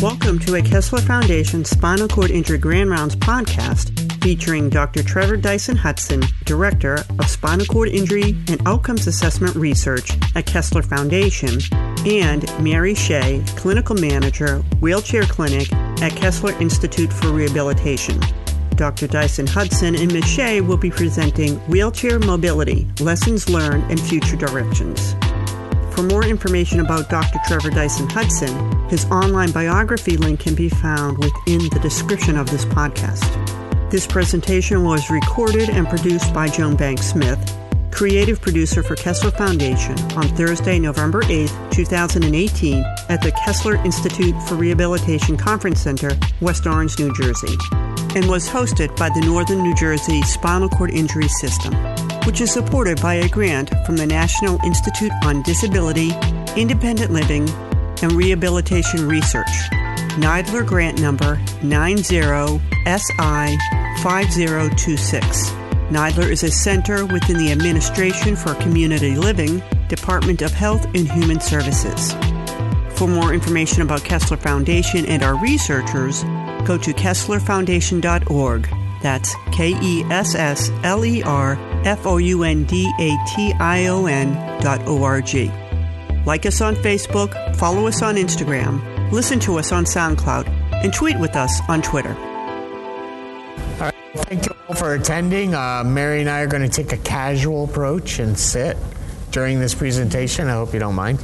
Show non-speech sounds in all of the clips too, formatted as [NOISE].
Welcome to a Kessler Foundation Spinal Cord Injury Grand Rounds podcast featuring Dr. Trevor Dyson Hudson, Director of Spinal Cord Injury and Outcomes Assessment Research at Kessler Foundation, and Mary Shea, Clinical Manager, Wheelchair Clinic at Kessler Institute for Rehabilitation. Dr. Dyson Hudson and Ms. Shea will be presenting Wheelchair Mobility Lessons Learned and Future Directions. For more information about Dr. Trevor Dyson Hudson, his online biography link can be found within the description of this podcast. This presentation was recorded and produced by Joan Banks Smith, creative producer for Kessler Foundation, on Thursday, November 8, 2018, at the Kessler Institute for Rehabilitation Conference Center, West Orange, New Jersey, and was hosted by the Northern New Jersey Spinal Cord Injury System which is supported by a grant from the National Institute on Disability, Independent Living, and Rehabilitation Research. NIDILRR grant number 90SI5026. NIDILRR is a center within the Administration for Community Living, Department of Health and Human Services. For more information about Kessler Foundation and our researchers, go to KesslerFoundation.org. That's K E S S L E R F O U N D A T I O N dot O R G. Like us on Facebook, follow us on Instagram, listen to us on SoundCloud, and tweet with us on Twitter. All right. Thank you all for attending. Uh, Mary and I are going to take a casual approach and sit during this presentation. I hope you don't mind.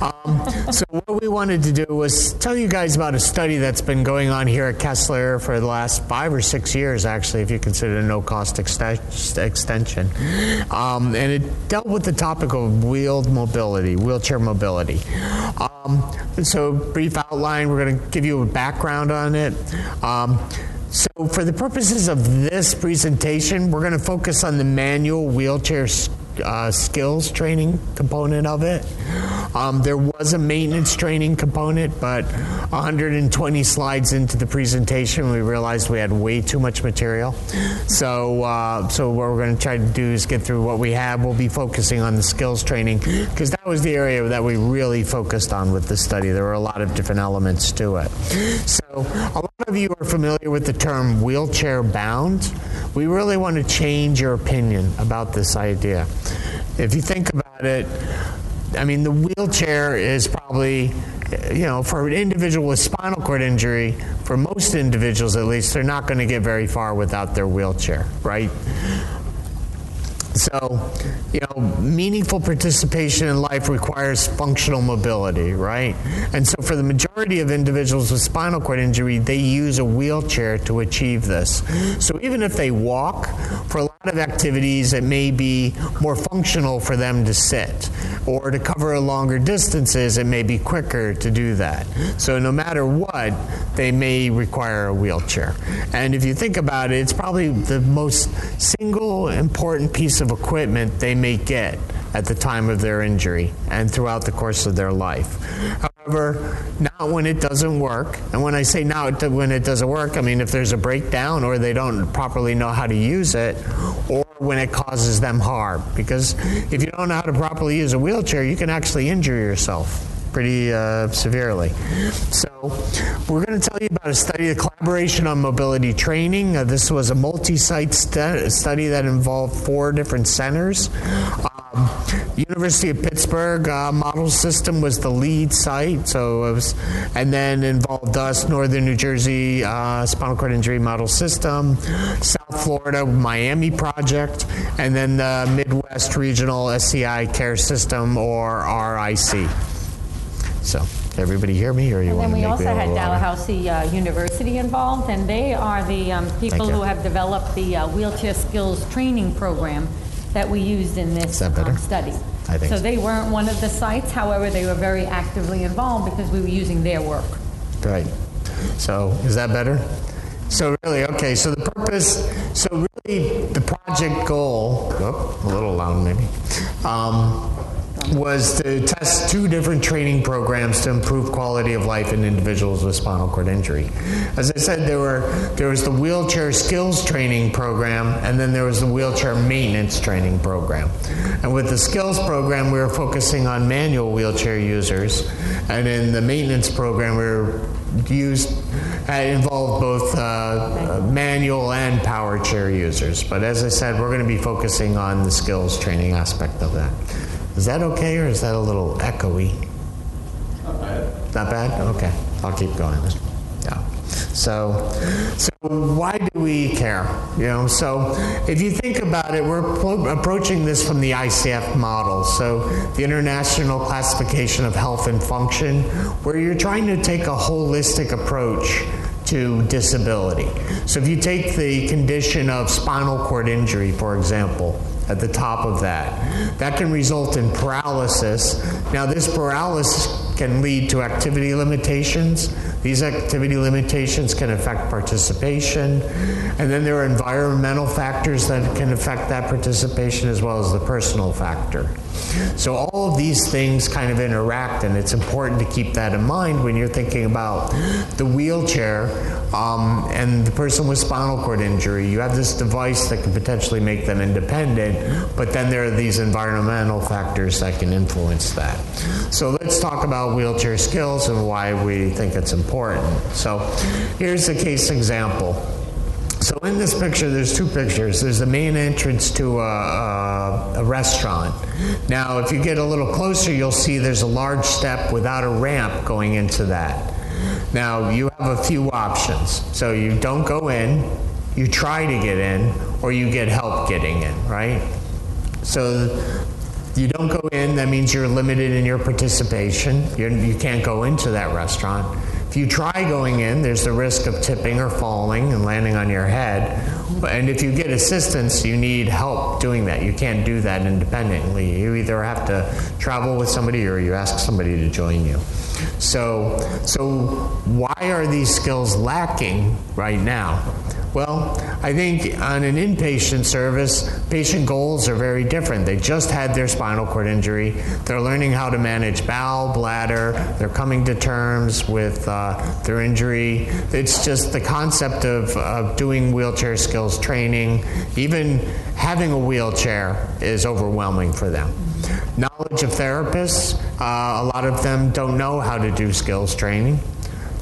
Um, so, what we wanted to do was tell you guys about a study that's been going on here at Kessler for the last five or six years, actually, if you consider a no cost extension. Um, and it dealt with the topic of wheeled mobility, wheelchair mobility. Um, so, brief outline, we're going to give you a background on it. Um, so, for the purposes of this presentation, we're going to focus on the manual wheelchair uh, skills training component of it. Um, there was a maintenance training component, but 120 slides into the presentation, we realized we had way too much material. So, uh, so what we're going to try to do is get through what we have. We'll be focusing on the skills training because that was the area that we really focused on with the study. There were a lot of different elements to it. So, a lot of you are familiar with the term wheelchair bound. We really want to change your opinion about this idea. If you think about it, I mean, the wheelchair is probably, you know, for an individual with spinal cord injury, for most individuals at least, they're not going to get very far without their wheelchair, right? So, you know, meaningful participation in life requires functional mobility, right? And so, for the majority of individuals with spinal cord injury, they use a wheelchair to achieve this. So, even if they walk, for a lot of activities, it may be more functional for them to sit. Or to cover longer distances, it may be quicker to do that. So, no matter what, they may require a wheelchair. And if you think about it, it's probably the most single important piece of of equipment they may get at the time of their injury and throughout the course of their life. However, not when it doesn't work. And when I say not when it doesn't work, I mean if there's a breakdown or they don't properly know how to use it or when it causes them harm. Because if you don't know how to properly use a wheelchair, you can actually injure yourself pretty uh, severely. So, we're going to tell you about a study of collaboration on mobility training. Uh, this was a multi site st- study that involved four different centers. Um, University of Pittsburgh uh, model system was the lead site, so it was, and then involved us, Northern New Jersey uh, spinal cord injury model system, South Florida Miami project, and then the Midwest Regional SCI Care System or RIC. So, everybody hear me, or you and want to? Then we also had Dalhousie uh, University involved, and they are the um, people who have developed the uh, wheelchair skills training program that we used in this um, study. I think so, so they weren't one of the sites. However, they were very actively involved because we were using their work. Right. So is that better? So really, okay. So the purpose. So really, the project goal. Oh, a little loud, maybe. Um, was to test two different training programs to improve quality of life in individuals with spinal cord injury. As I said, there were there was the wheelchair skills training program, and then there was the wheelchair maintenance training program. And with the skills program, we were focusing on manual wheelchair users, and in the maintenance program, we were used uh, involved both uh, manual and power chair users. But as I said, we're going to be focusing on the skills training aspect of that. Is that okay, or is that a little echoey? Not bad. Not bad? Okay, I'll keep going. Yeah. So, so why do we care? You know, so if you think about it, we're pro- approaching this from the ICF model, so the International Classification of Health and Function, where you're trying to take a holistic approach to disability. So if you take the condition of spinal cord injury, for example, at the top of that. That can result in paralysis. Now, this paralysis can lead to activity limitations. These activity limitations can affect participation. And then there are environmental factors that can affect that participation as well as the personal factor. So all of these things kind of interact, and it's important to keep that in mind when you're thinking about the wheelchair um, and the person with spinal cord injury. You have this device that can potentially make them independent, but then there are these environmental factors that can influence that. So let's talk about wheelchair skills and why we think it's important. So here's a case example. So in this picture, there's two pictures. There's the main entrance to a, a, a, restaurant. Now, if you get a little closer, you'll see there's a large step without a ramp going into that. Now, you have a few options. So you don't go in, you try to get in, or you get help getting in, right? So you don't go in, that means you're limited in your participation. You're, you can not go into that restaurant. If you try going in, there's the risk of tipping or falling and landing on your head. And if you get assistance, you need help doing that. You can't do that independently. You either have to travel with somebody or you ask somebody to join you. So, so why are these skills lacking right now? Well, I think on an inpatient service, patient goals are very different. They just had their spinal cord injury. They're learning how to manage bowel, bladder. They're coming to terms with uh, their injury. It's just the concept of, of doing wheelchair skills training, even having a wheelchair is overwhelming for them. Knowledge of therapists, uh, a lot of them don't know how to do skills training.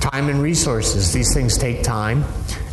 Time and resources, these things take time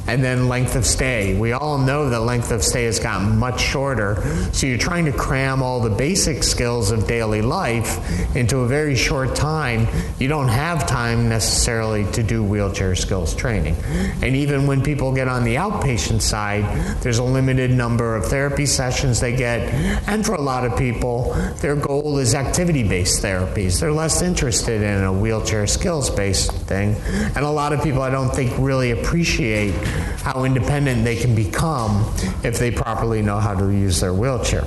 and then length of stay. We all know that length of stay has gotten much shorter, so you're trying to cram all the basic skills of daily life into a very short time. You don't have time necessarily to do wheelchair skills training. And even when people get on the outpatient side, there's a limited number of therapy sessions they get, and for a lot of people, their goal is activity based therapies. They're less interested in a wheelchair skills based thing. And a lot of people I don't think really appreciate how independent they can become if they properly know how to use their wheelchair.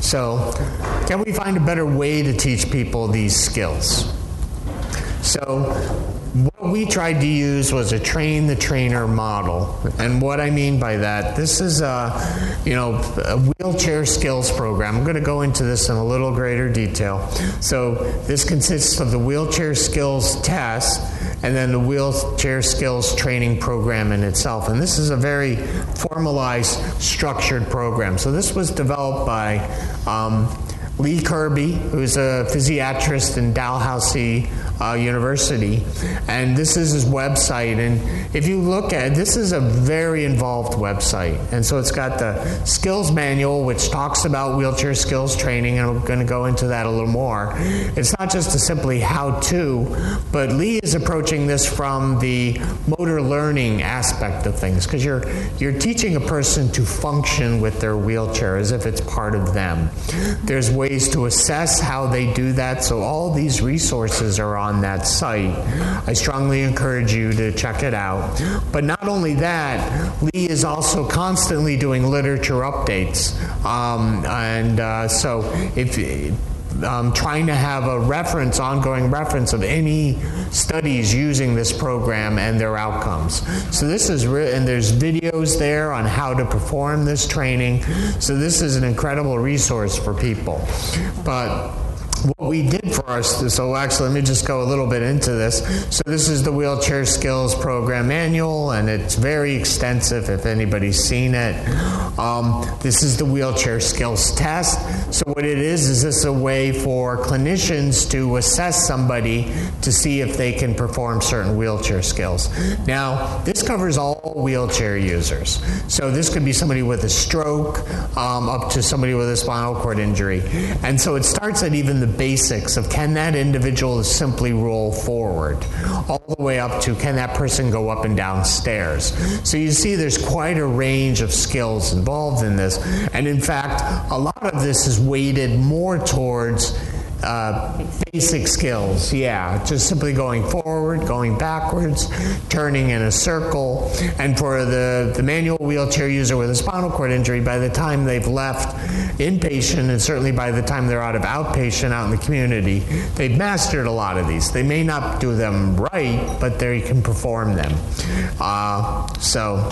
So, can we find a better way to teach people these skills? So, what we tried to use was a train the trainer model. And what I mean by that, this is a, you know, a wheelchair skills program. I'm going to go into this in a little greater detail. So this consists of the wheelchair skills test and then the wheelchair skills training program in itself. And this is a very formalized, structured program. So this was developed by um, Lee Kirby, who's a physiatrist in Dalhousie uh, University, and this is his website. And if you look at it, this is a very involved website. And so it's got the skills manual, which talks about wheelchair skills training, and I'm going to go into that a little more. It's not just a simply how to, but Lee is approaching this from the motor learning aspect of things, because you're you're teaching a person to function with their wheelchair as if it's part of them. There's ways to assess how they do that. So all these resources are on on that site. I strongly encourage you to check it out. But not only that, Lee is also constantly doing literature updates. Um, and uh, so if um, trying to have a reference, ongoing reference of any studies using this program and their outcomes. So this is, re- and there's videos there on how to perform this training. So this is an incredible resource for people. But we did for us, so actually, let me just go a little bit into this. So, this is the Wheelchair Skills Program Manual, and it's very extensive if anybody's seen it. Um, this is the Wheelchair Skills Test. So what it is is this a way for clinicians to assess somebody to see if they can perform certain wheelchair skills. Now, this covers all wheelchair users. So this could be somebody with a stroke um, up to somebody with a spinal cord injury. And so it starts at even the basics of can that individual simply roll forward, all the way up to can that person go up and down stairs. So you see there's quite a range of skills involved in this. And in fact, a lot of this is weighted more towards uh, basic skills, yeah, just simply going forward, going backwards, turning in a circle. And for the, the manual wheelchair user with a spinal cord injury, by the time they've left inpatient and certainly by the time they're out of outpatient out in the community, they've mastered a lot of these. They may not do them right, but they can perform them. Uh, so,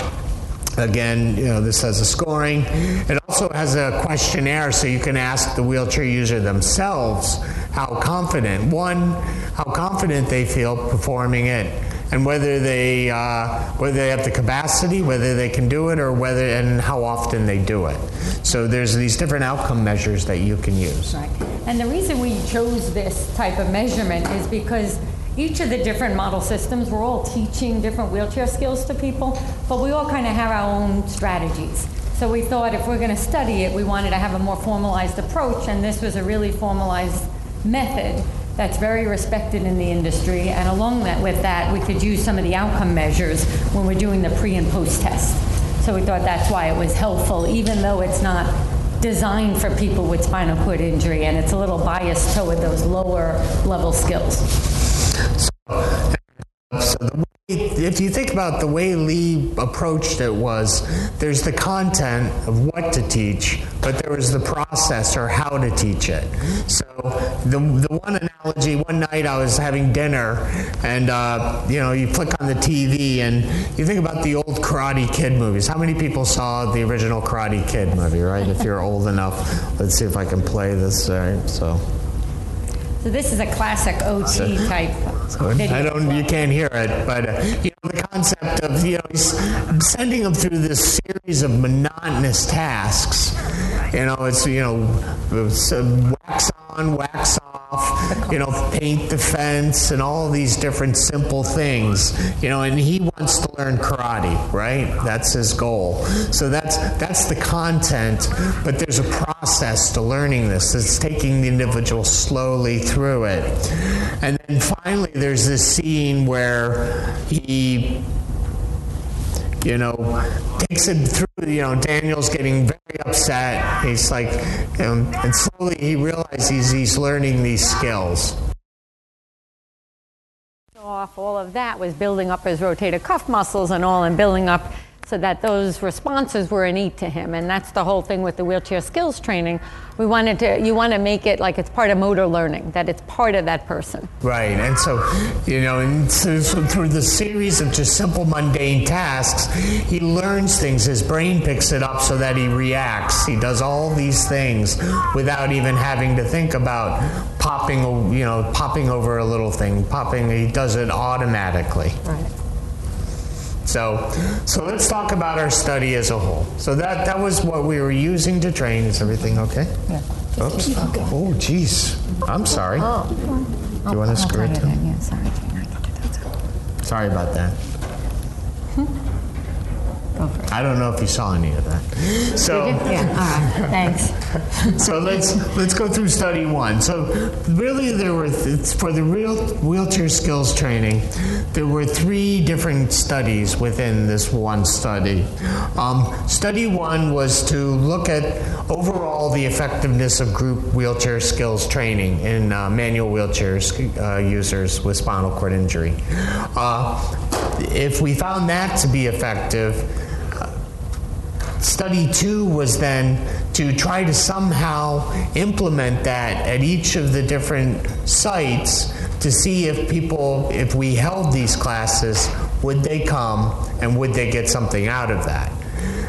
Again, you know, this has a scoring. It also has a questionnaire so you can ask the wheelchair user themselves how confident, one, how confident they feel performing it and whether they uh, whether they have the capacity, whether they can do it, or whether and how often they do it. So there's these different outcome measures that you can use. Right. And the reason we chose this type of measurement is because each of the different model systems, we're all teaching different wheelchair skills to people, but we all kind of have our own strategies. So we thought if we're going to study it, we wanted to have a more formalized approach, and this was a really formalized method that's very respected in the industry. And along that, with that, we could use some of the outcome measures when we're doing the pre and post test. So we thought that's why it was helpful, even though it's not designed for people with spinal cord injury, and it's a little biased toward those lower level skills. So the if you think about the way Lee approached it was there's the content of what to teach, but there was the process or how to teach it. So the, the one analogy, one night I was having dinner and, uh, you know, you click on the TV and you think about the old Karate Kid movies. How many people saw the original Karate Kid movie, right? if you're old enough. Let's see if I can play this. Right, so. So this is a classic OT type. So I don't, you can't hear it, but uh, you the concept of you know sending them through this series of monotonous tasks. You know, it's you know, it's, uh, wax on, wax off off, you know, paint the fence and all these different simple things. You know, and he wants to learn karate, right? That's his goal. So that's that's the content, but there's a process to learning this. It's taking the individual slowly through it. And then finally there's this scene where he you know, takes him through, you know, Daniel's getting very upset. He's like, and slowly he realizes he's learning these skills. Off all of that was building up his rotator cuff muscles and all, and building up so that those responses were innate to him. And that's the whole thing with the wheelchair skills training. We wanted to, you want to make it like it's part of motor learning, that it's part of that person. Right. And so, you know, and so, so through the series of just simple mundane tasks, he learns things. His brain picks it up so that he reacts. He does all these things without even having to think about popping, you know, popping over a little thing, popping, he does it automatically. Right. So, so let's talk about our study as a whole. So that that was what we were using to train. Is everything okay? Yeah. Oops. Oh, jeez. I'm sorry. Oh. Do you want to screw it? Too? Yeah, sorry. Sorry about that. I don't know if you saw any of that. So yeah, all right, thanks. [LAUGHS] so let's let's go through study one. So really, there were th- for the real wheelchair skills training, there were three different studies within this one study. Um, study one was to look at overall the effectiveness of group wheelchair skills training in uh, manual wheelchairs uh, users with spinal cord injury. Uh, if we found that to be effective Study two was then to try to somehow implement that at each of the different sites to see if people, if we held these classes, would they come and would they get something out of that?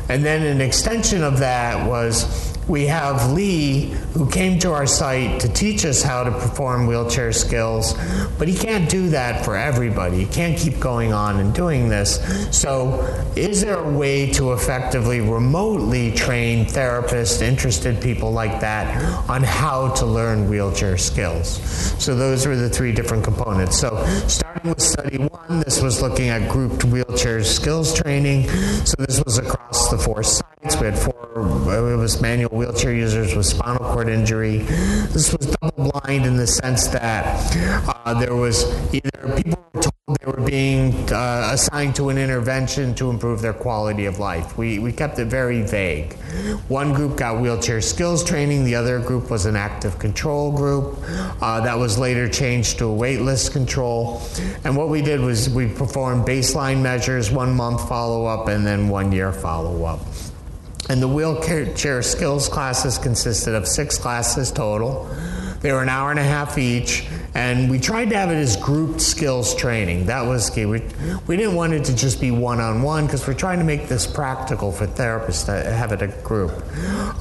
And then an extension of that was we have Lee, who came to our site to teach us how to perform wheelchair skills, but he can't do that for everybody. He can't keep going on and doing this. So, is there a way to effectively remotely train therapists, interested people like that, on how to learn wheelchair skills? So, those were the three different components. So, starting with study one, this was looking at grouped wheelchair skills training. So, this was across the four sites. We had four, it was manual wheelchair users with spinal cord injury. This was double blind in the sense that uh, there was either people were told they were being uh, assigned to an intervention to improve their quality of life. We, we kept it very vague. One group got wheelchair skills training, the other group was an active control group. Uh, that was later changed to a waitlist control. And what we did was we performed baseline measures, one month follow up, and then one year follow up. And the wheelchair skills classes consisted of six classes total. They were an hour and a half each, and we tried to have it as grouped skills training. That was key. We, we didn't want it to just be one on one because we're trying to make this practical for therapists to have it a group.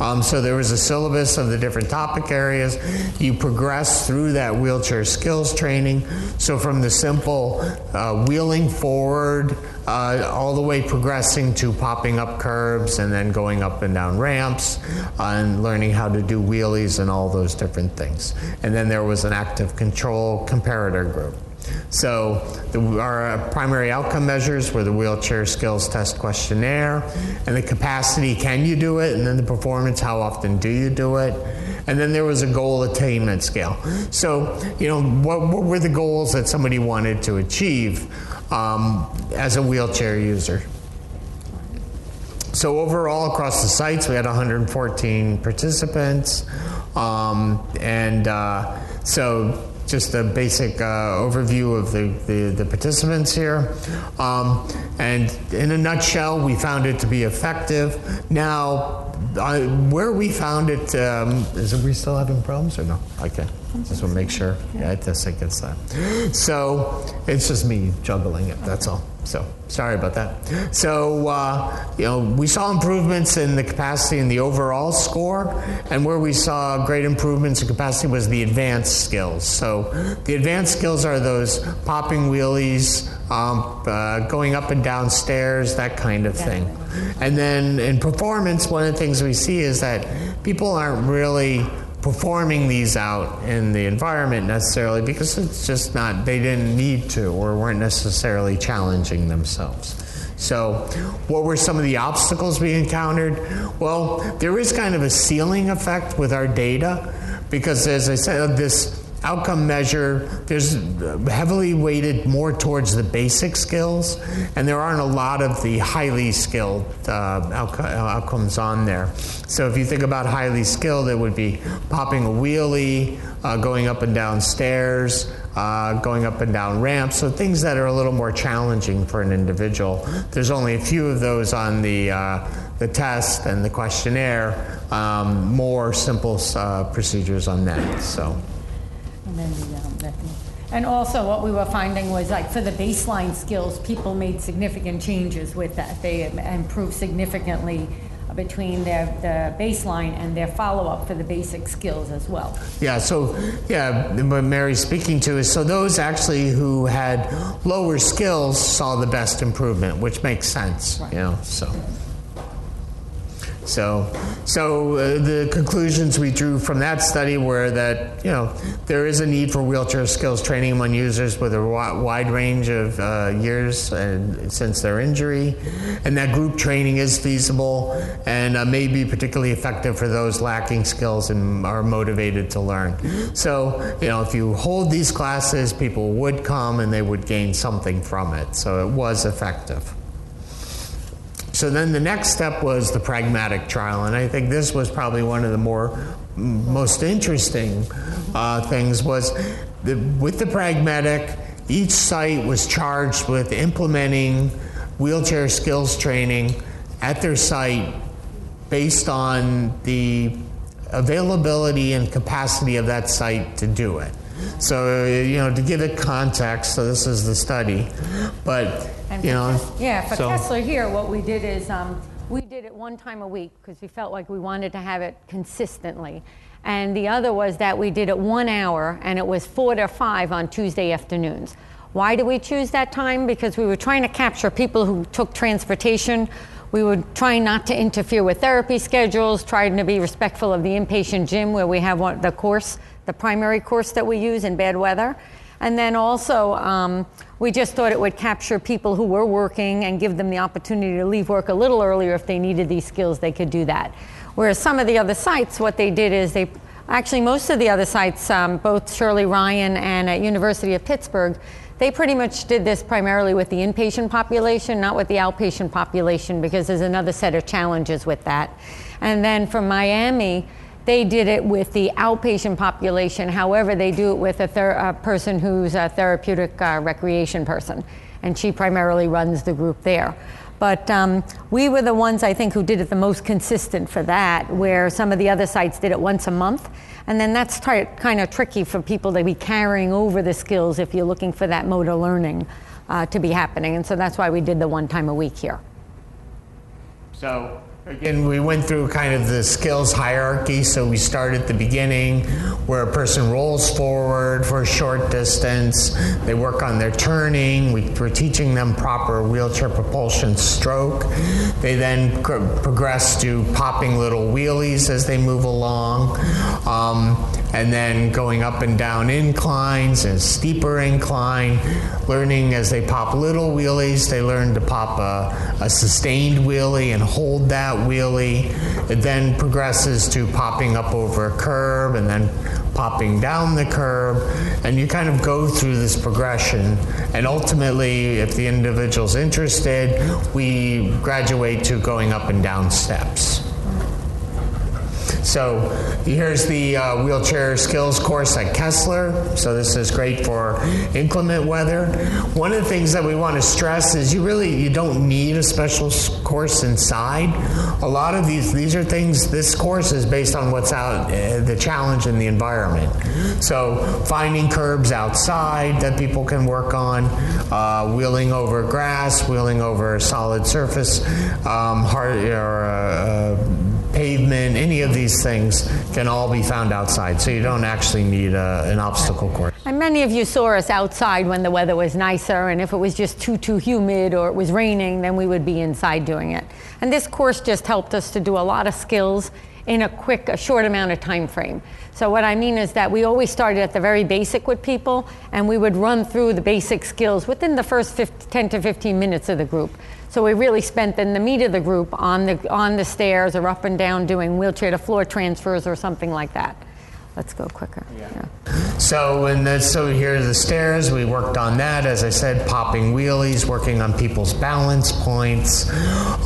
Um, so there was a syllabus of the different topic areas. You progress through that wheelchair skills training. So from the simple uh, wheeling forward, uh, all the way progressing to popping up curbs and then going up and down ramps uh, and learning how to do wheelies and all those different things. And then there was an active control comparator group. So the, our primary outcome measures were the wheelchair skills test questionnaire and the capacity, can you do it? And then the performance, how often do you do it? And then there was a goal attainment scale. So, you know, what, what were the goals that somebody wanted to achieve? Um, as a wheelchair user. So overall, across the sites, we had 114 participants, um, and uh, so just a basic uh, overview of the, the, the participants here. Um, and in a nutshell, we found it to be effective. Now, uh, where we found it, um, is it, we still having problems or no? Okay, just want to make sure. Yeah, think it's that. [GASPS] So it's just me juggling it, that's all. So sorry about that. So uh, you know, we saw improvements in the capacity and the overall score, and where we saw great improvements in capacity was the advanced skills. So the advanced skills are those popping wheelies, um, uh, going up and down stairs, that kind of thing. And then in performance, one of the things we see is that people aren't really performing these out in the environment necessarily because it's just not, they didn't need to or weren't necessarily challenging themselves. So, what were some of the obstacles we encountered? Well, there is kind of a ceiling effect with our data because, as I said, this outcome measure, there's heavily weighted more towards the basic skills, and there aren't a lot of the highly skilled uh, outcomes on there. So if you think about highly skilled, it would be popping a wheelie, uh, going up and down stairs, uh, going up and down ramps, so things that are a little more challenging for an individual. There's only a few of those on the uh, the test and the questionnaire. Um, more simple uh, procedures on that. So. And then the, um, and also what we were finding was like for the baseline skills, people made significant changes with that. They improved significantly between their the baseline and their follow-up for the basic skills as well. Yeah, so yeah, what Mary's speaking to is so those actually who had lower skills saw the best improvement, which makes sense, right. you know, so. So, so uh, the conclusions we drew from that study were that you know there is a need for wheelchair skills training among users with a wide range of uh, years and since their injury, and that group training is feasible and uh, may be particularly effective for those lacking skills and are motivated to learn. So, you know, if you hold these classes, people would come and they would gain something from it. So it was effective. So then the next step was the pragmatic trial, and I think this was probably one of the more most interesting uh, things was the, with the pragmatic, each site was charged with implementing wheelchair skills training at their site based on the availability and capacity of that site to do it. So, you know, to give it context, so this is the study, but And you know, Kes- Yeah, for so- Kessler here, what we did is, um, we did did it one time a week because we felt like we wanted to have it consistently. And the other was that we did it one hour and it was four to five on Tuesday afternoons. Why did we choose that time? Because we were trying to capture people who took transportation. We were trying not to interfere with therapy schedules, trying to be respectful of the inpatient gym where we have one, the course, the primary course that we use in bad weather. And then also, um, we just thought it would capture people who were working and give them the opportunity to leave work a little earlier if they needed these skills, they could do that. Whereas some of the other sites, what they did is they actually most of the other sites, um, both Shirley Ryan and at University of Pittsburgh, they pretty much did this primarily with the inpatient population, not with the outpatient population, because there's another set of challenges with that. And then from Miami, they did it with the outpatient population. However, they do it with a, a person who's a therapeutic uh, recreation person, and she primarily runs the group there. But um, we were the ones, I think, who did it the most consistent for that, where some of the other sites did it once a month. And then that's kind of tricky for people to be carrying over the skills if you're looking for that motor learning uh, to be happening. And so that's why we did the one time a week here. So Again, we went through kind of the skills hierarchy. So we start at the beginning where a person rolls forward for a short distance. They work on their turning. We, are teaching them proper wheelchair propulsion stroke. They then progress to popping little wheelies as they move along. Um, and then going up and down inclines and steeper incline. Learning as they pop little wheelies, they learn to pop a, a sustained wheelie and hold that wheelie. It then progresses to popping up over a curb and then popping down the curb. And you kind of go through this progression. And ultimately, if the individual's interested, we graduate to going up and down steps. So here's the uh, wheelchair skills course at Kessler. So this is great for inclement weather. One of the things that we want to stress is you really you don't need a special course inside. A lot of these these are things. This course is based on what's out uh, the challenge in the environment. So finding curbs outside that people can work on, uh, wheeling over grass, wheeling over a solid surface, um, hard or. Uh, uh pavement, any of these things can all be found outside. So you don't actually need a, an obstacle course. And many of you saw us outside when the weather was nicer, and if it was just too too humid or it was raining, then we would be inside doing it. And this course just helped us to do a lot of skills in a quick, a short amount of time frame. So what I mean is that we always started at the very basic with people, and we would run through the basic skills within the first 50, 10 to 15 minutes of the group. So we really spent then the meat of the group on the on the stairs or up and down doing wheelchair to floor transfers or something like that. Let's go quicker. Yeah. yeah. So and the, so here are the stairs. We worked on that, as I said, popping wheelies, working on people's balance points.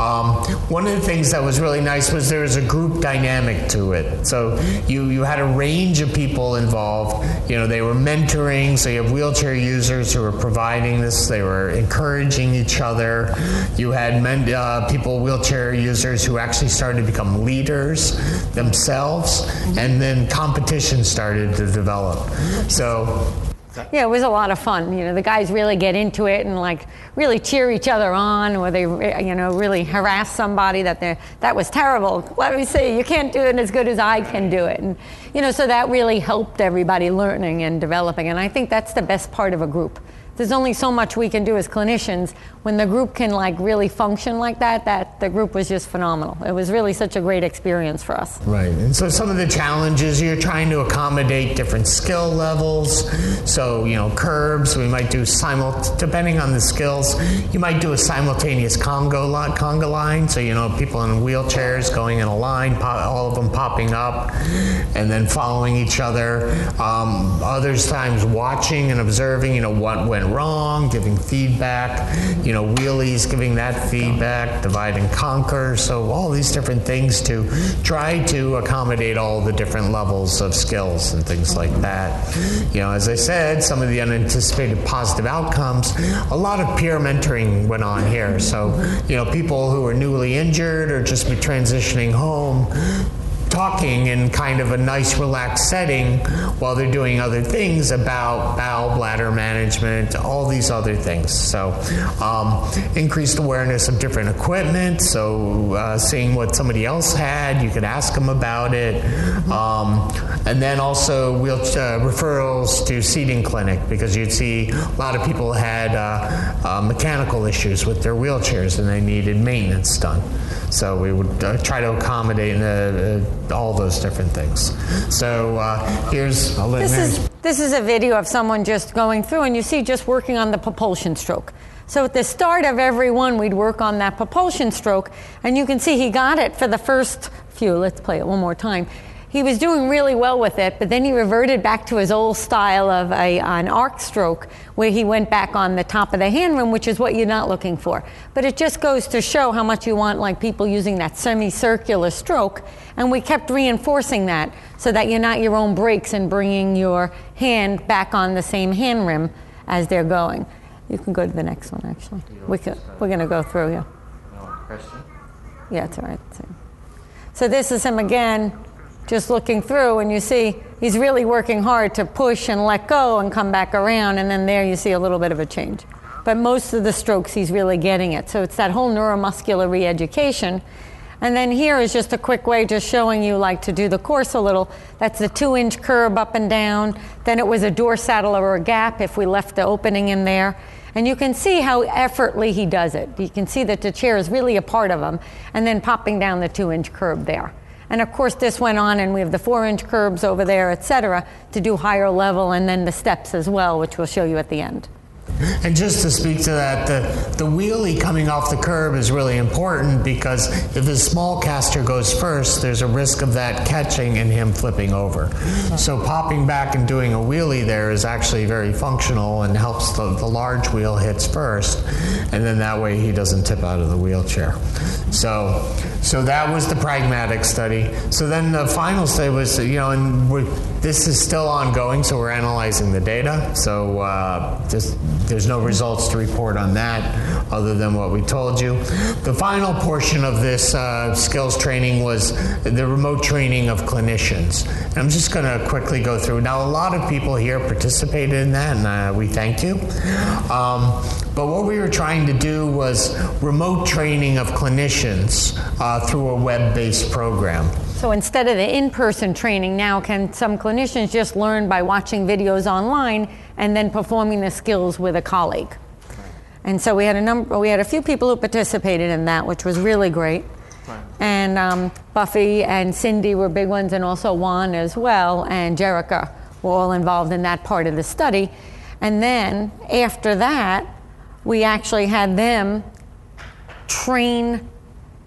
Um, one of the things that was really nice was there was a group dynamic to it. So you you had a range of people involved. You know, they were mentoring. So you have wheelchair users who were providing this. They were encouraging each other. You had men, uh, people wheelchair users who actually started to become leaders themselves, and then competition started to develop. So yeah, it was a lot of fun. You know, the guys really get into it and like really cheer each other on, or they, you know, really harass somebody that they that was terrible. Let me see, you can't do it as good as I can do it, and you know, so that really helped everybody learning and developing. And I think that's the best part of a group there's only so much we can do as clinicians. When the group can like really function like that that the group was just phenomenal. It was really such a great experience for us. Right. And so some of the challenges you're trying to accommodate different skill levels. So you know curbs we might do simul depending on the skills you might do a simultaneous conga line, conga line. So you know people in wheelchairs going in a line all of them popping up and then following each other. Um, others times watching and observing you know what went wrong, giving feedback, you know, wheelies, giving that feedback, divide and conquer. So all these different things to try to accommodate all the different levels of skills and things like that. You know, as I said, some of the unanticipated positive outcomes, a lot of peer mentoring went on here. So, you know, people who are newly injured or just transitioning home talking in kind of a nice, relaxed setting while they're doing other things about bowel, bladder management, all these other things. So, um, increased awareness of different equipment. So, uh, seeing what somebody else had, you could ask them about it. Um, and then also uh, referrals to seating clinic because you'd see a lot of people had uh, uh, mechanical issues with their wheelchairs and they needed maintenance done. So we would uh, try to accommodate uh, uh, all those different things. So uh, here's a little this is this is a video of someone just going through, and you see just working on the propulsion stroke. So at the start of every one, we'd work on that propulsion stroke, and you can see he got it for the first few. Let's play it one more time he was doing really well with it, but then he reverted back to his old style of a, an arc stroke where he went back on the top of the hand rim, which is what you're not looking for. But it just goes to show how much you want like people using that semicircular stroke. And we kept reinforcing that so that you're not your own brakes and bringing your hand back on the same hand rim as they're going. You can go to the next one, actually. We could, we're going to go through, yeah. No? Yeah, it's all right. So this is him again just looking through and you see he's really working hard to push and let go and come back around and then there you see a little bit of a change. But most of the strokes he's really getting it. So it's that whole neuromuscular re-education. And then here is just a quick way just showing you like to do the course a little. That's the two inch curb up and down. Then it was a door saddle or a gap if we left the opening in there. And you can see how effortlessly he does it. You can see that the chair is really a part of him. And then popping down the two inch curb there and of course, this went on, and we have the four inch curbs over there, et cetera, to do higher level, and then the steps as well, which we'll show you at the end. And just to speak to that, the, the wheelie coming off the curb is really important because if the small caster goes first, there's a risk of that catching and him flipping over. So popping back and doing a wheelie there is actually very functional and helps the, the large wheel hits first, and then that way he doesn't tip out of the wheelchair. So, so that was the pragmatic study. So then the final study was, you know, and this is still ongoing, so we're analyzing the data. So uh, there's no results to report on that other than what we told you. The final portion of this uh, skills training was the remote training of clinicians. And I'm just going to quickly go through. Now, a lot of people here participated in that, and uh, we thank you. Um, but what we were trying to do was remote training of clinicians uh, through a web based program. So instead of the in person training, now can some clinicians just learn by watching videos online and then performing the skills with a colleague? And so we had a number, we had a few people who participated in that, which was really great. And um, Buffy and Cindy were big ones, and also Juan as well, and Jerica were all involved in that part of the study. And then after that, we actually had them train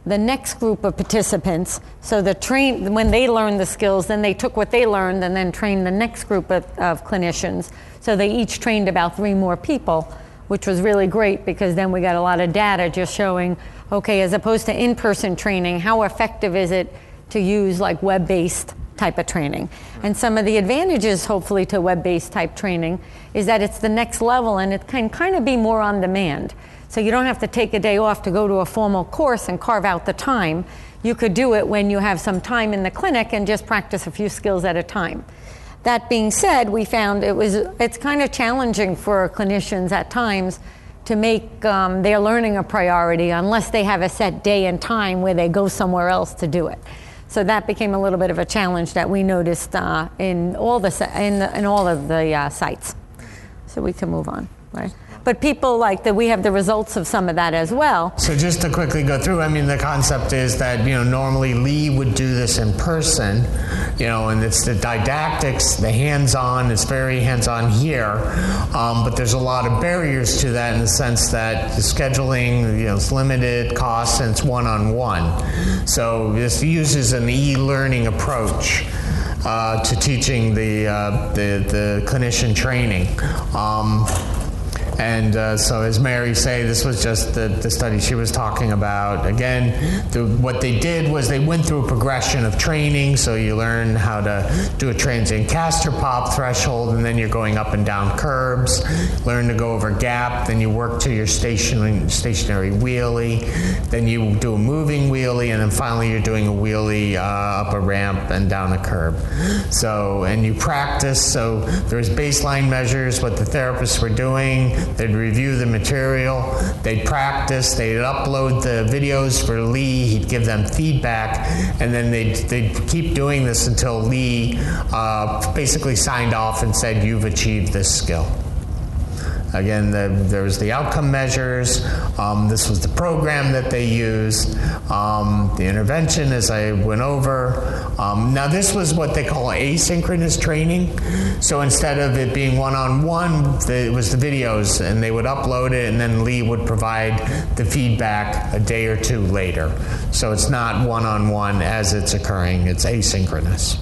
the next group of participants. So the train when they learned the skills, then they took what they learned and then trained the next group of, of clinicians. So they each trained about three more people, which was really great because then we got a lot of data just showing, okay, as opposed to in-person training, how effective is it to use like web-based type of training? And some of the advantages, hopefully, to web-based type training is that it's the next level and it can kind of be more on demand. So you don't have to take a day off to go to a formal course and carve out the time. You could do it when you have some time in the clinic and just practice a few skills at a time. That being said, we found it was it's kind of challenging for clinicians at times to make um, their learning a priority unless they have a set day and time where they go somewhere else to do it. So that became a little bit of a challenge that we noticed uh, in all the in, in all of the uh, sites. So we can move on, right? But people like that we have the results of some of that as well. So just to quickly go through, I mean, the concept is that you know normally Lee would do this in person, you know, and it's the didactics, the hands-on. It's very hands-on here, um, but there's a lot of barriers to that in the sense that the scheduling, you know, is limited cost and it's one-on-one. So this uses an e-learning approach. Uh, to teaching the, uh, the, the clinician training. Um, And uh, so, as Mary say, this was just the, the study she was talking about. Again, the, what they did was they went through a progression of training. So you learn how to do a transient caster pop threshold, and then you're going up and down curbs. Learn to go over gap. Then you work to your stationary, stationary wheelie. Then you do a moving wheelie, and then finally you're doing a wheelie uh, up a ramp and down a curb. So, and you practice. So there's baseline measures, what the therapists were doing. They'd review the material. They'd practice. They'd upload the videos for Lee. He'd give them feedback, and then they'd, they'd keep doing this until Lee uh, basically signed off and said, "You've achieved this skill." Again, the, there was the outcome measures. Um, this was the program that they used. Um, the intervention, as I went over. Um, now, this was what they call asynchronous training. So instead of it being one-on-one, it was the videos, and they would upload it, and then Lee would provide the feedback a day or two later. So it's not one-on-one as it's occurring; it's asynchronous.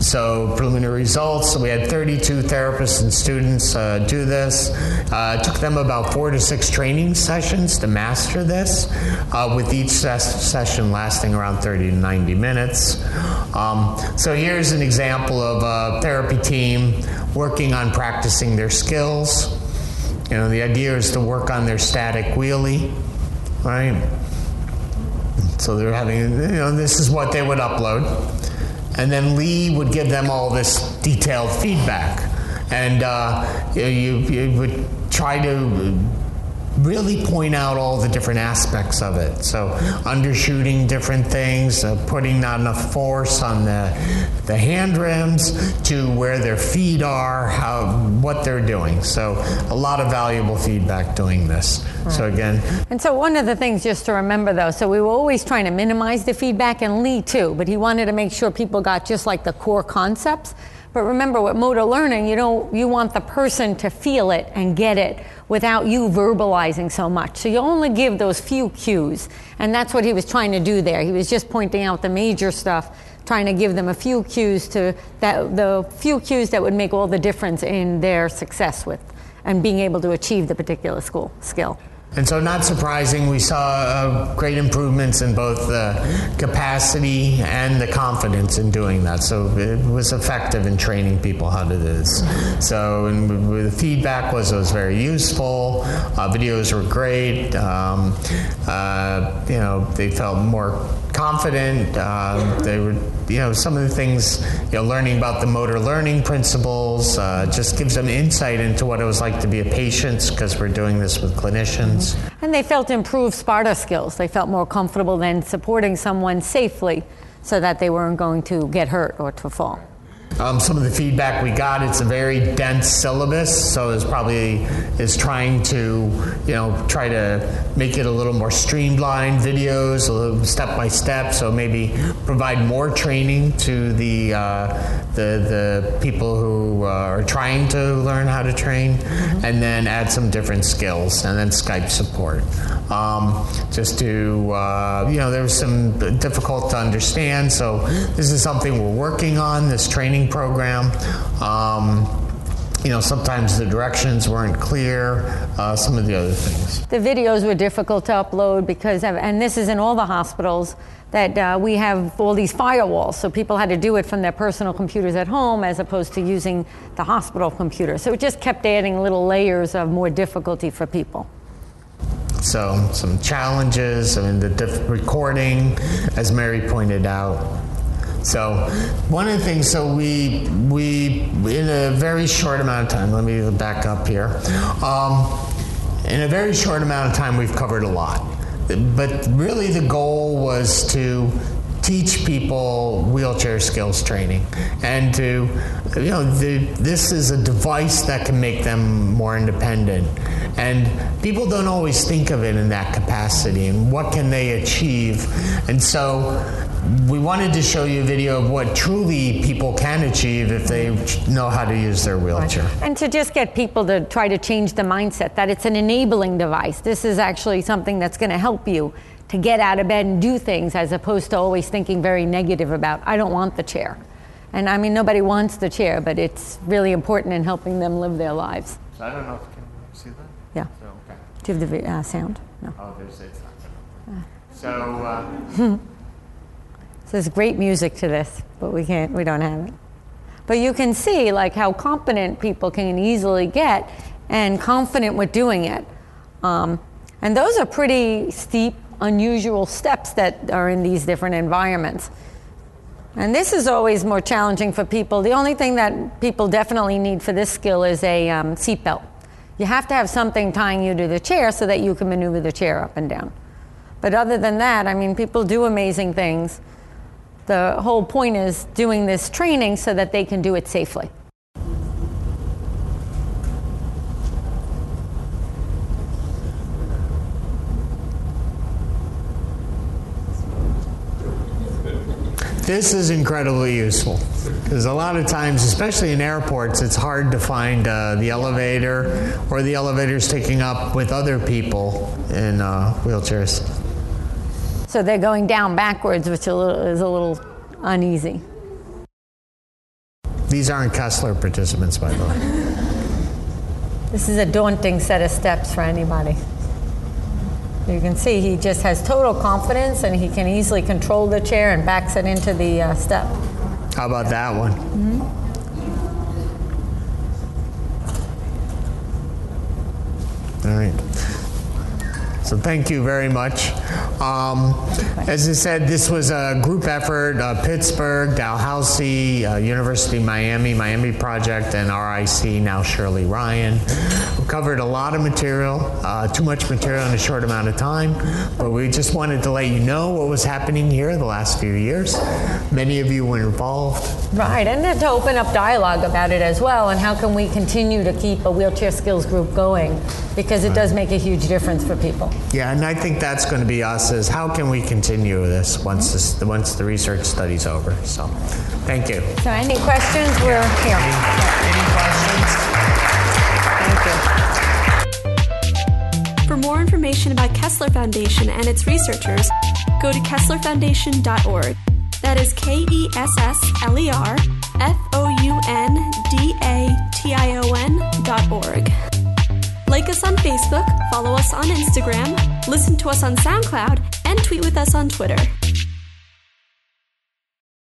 So preliminary results. So we had 32 therapists and students uh, do this. Uh, it took them about four to six training sessions to master this, uh, with each ses- session lasting around 30 to 90 minutes. Um, so here's an example of a therapy team working on practicing their skills. You know, the idea is to work on their static wheelie, right? So they're having, you know, this is what they would upload and then Lee would give them all this detailed feedback, and uh, you, you would try to really point out all the different aspects of it. So undershooting different things, uh, putting not enough force on the the hand rims to where their feet are, how what they're doing. So a lot of valuable feedback doing this. Right. So again, and so one of the things just to remember though, so we were always trying to minimize the feedback and Lee too, but he wanted to make sure people got just like the core concepts. But remember, with motor learning, you don't you want the person to feel it and get it without you verbalizing so much. So you only give those few cues, and that's what he was trying to do there. He was just pointing out the major stuff, trying to give them a few cues to that the few cues that would make all the difference in their success with and being able to achieve the particular school skill. And so, not surprising, we saw uh, great improvements in both the capacity and the confidence in doing that. So, it was effective in training people how to do this. So, the feedback was it was very useful. Uh, videos were great. Um, uh, you know, they felt more confident. Um, they were, you know, some of the things, you know, learning about the motor learning principles uh, just gives them insight into what it was like to be a patient because we're doing this with clinicians. And they felt improved spotter skills. They felt more comfortable than supporting someone safely so that they weren't going to get hurt or to fall. Um, some of the feedback we got, it's a very dense syllabus, so it's probably is trying to, you know, try to make it a little more streamlined videos, a little step by step. So maybe provide more training to the uh, the the people who uh, are trying to learn how to train, mm-hmm. and then add some different skills, and then Skype support. Um, just to, uh, you know, there was some difficult to understand. So this is something we're working on. This training training program. Um, you know, sometimes the directions weren't clear, uh, some of the other things. The videos were difficult to upload because, of, and this is in all the hospitals, that uh, we have all these firewalls. So people had to do it from their personal computers at home as opposed to using the hospital computer. So it just kept adding little layers of more difficulty for people. So, some challenges. I mean, the diff- recording, as Mary pointed out, so one of the things, so we we in a very short amount of time. Let me back up here. Um, in a very short amount of time, we've covered a lot. But really, the goal was to teach people wheelchair skills training and to you know the, this is a device that can make them more independent and people don't always think of it in that capacity and what can they achieve and so we wanted to show you a video of what truly people can achieve if they know how to use their wheelchair. Right. And to just get people to try to change the mindset that it's an enabling device. This is actually something that's going to help you to get out of bed and do things as opposed to always thinking very negative about, I don't want the chair. And I mean, nobody wants the chair, but it's really important in helping them live their lives. I don't know if you can See that? Yeah. So, okay. Do you have the uh, sound? No. Oh, there's it's not. So, uh, [LAUGHS] So there's great music to this, but we can't. We don't have it. But you can see like how competent people can easily get and confident with doing it. Um, and those are pretty steep, unusual steps that are in these different environments. And this is always more challenging for people. The only thing that people definitely need for this skill is a um, seatbelt. You have to have something tying you to the chair so that you can maneuver the chair up and down. But other than that, I mean, people do amazing things. The whole point is doing this training so that they can do it safely. this is incredibly useful because a lot of times, especially in airports, it's hard to find uh, the elevator or the elevator's taking up with other people in uh, wheelchairs. So they're going down backwards, which is a little, is a little uneasy. These aren't Kessler participants, by the way. This is a daunting set of steps for anybody. You can see he just has total confidence and he can easily control the chair and backs it into the uh, step. How about that one? All right. So thank you very much. Um, as I said, this was a group effort, uh, Pittsburgh, Dalhousie, uh, University of Miami, Miami Project, and RIC, now Shirley Ryan. We covered a lot of material, uh, too much material in a short amount of time, but we just wanted to let you know what was happening here the last few years. Many of you were involved. Right, and to open up dialogue about it as well, and how can we continue to keep a wheelchair skills group going? Because it does make a huge difference for people. Yeah, and I think that's going to be us is how can we continue this once this once the research study's over. So, thank you. So, any questions? We're here. Any, any questions? Thank you. For more information about Kessler Foundation and its researchers, go to KesslerFoundation.org. That is K E S S L E R F O U N D A T I O N dot org. Like us on Facebook, follow us on Instagram, listen to us on SoundCloud, and tweet with us on Twitter.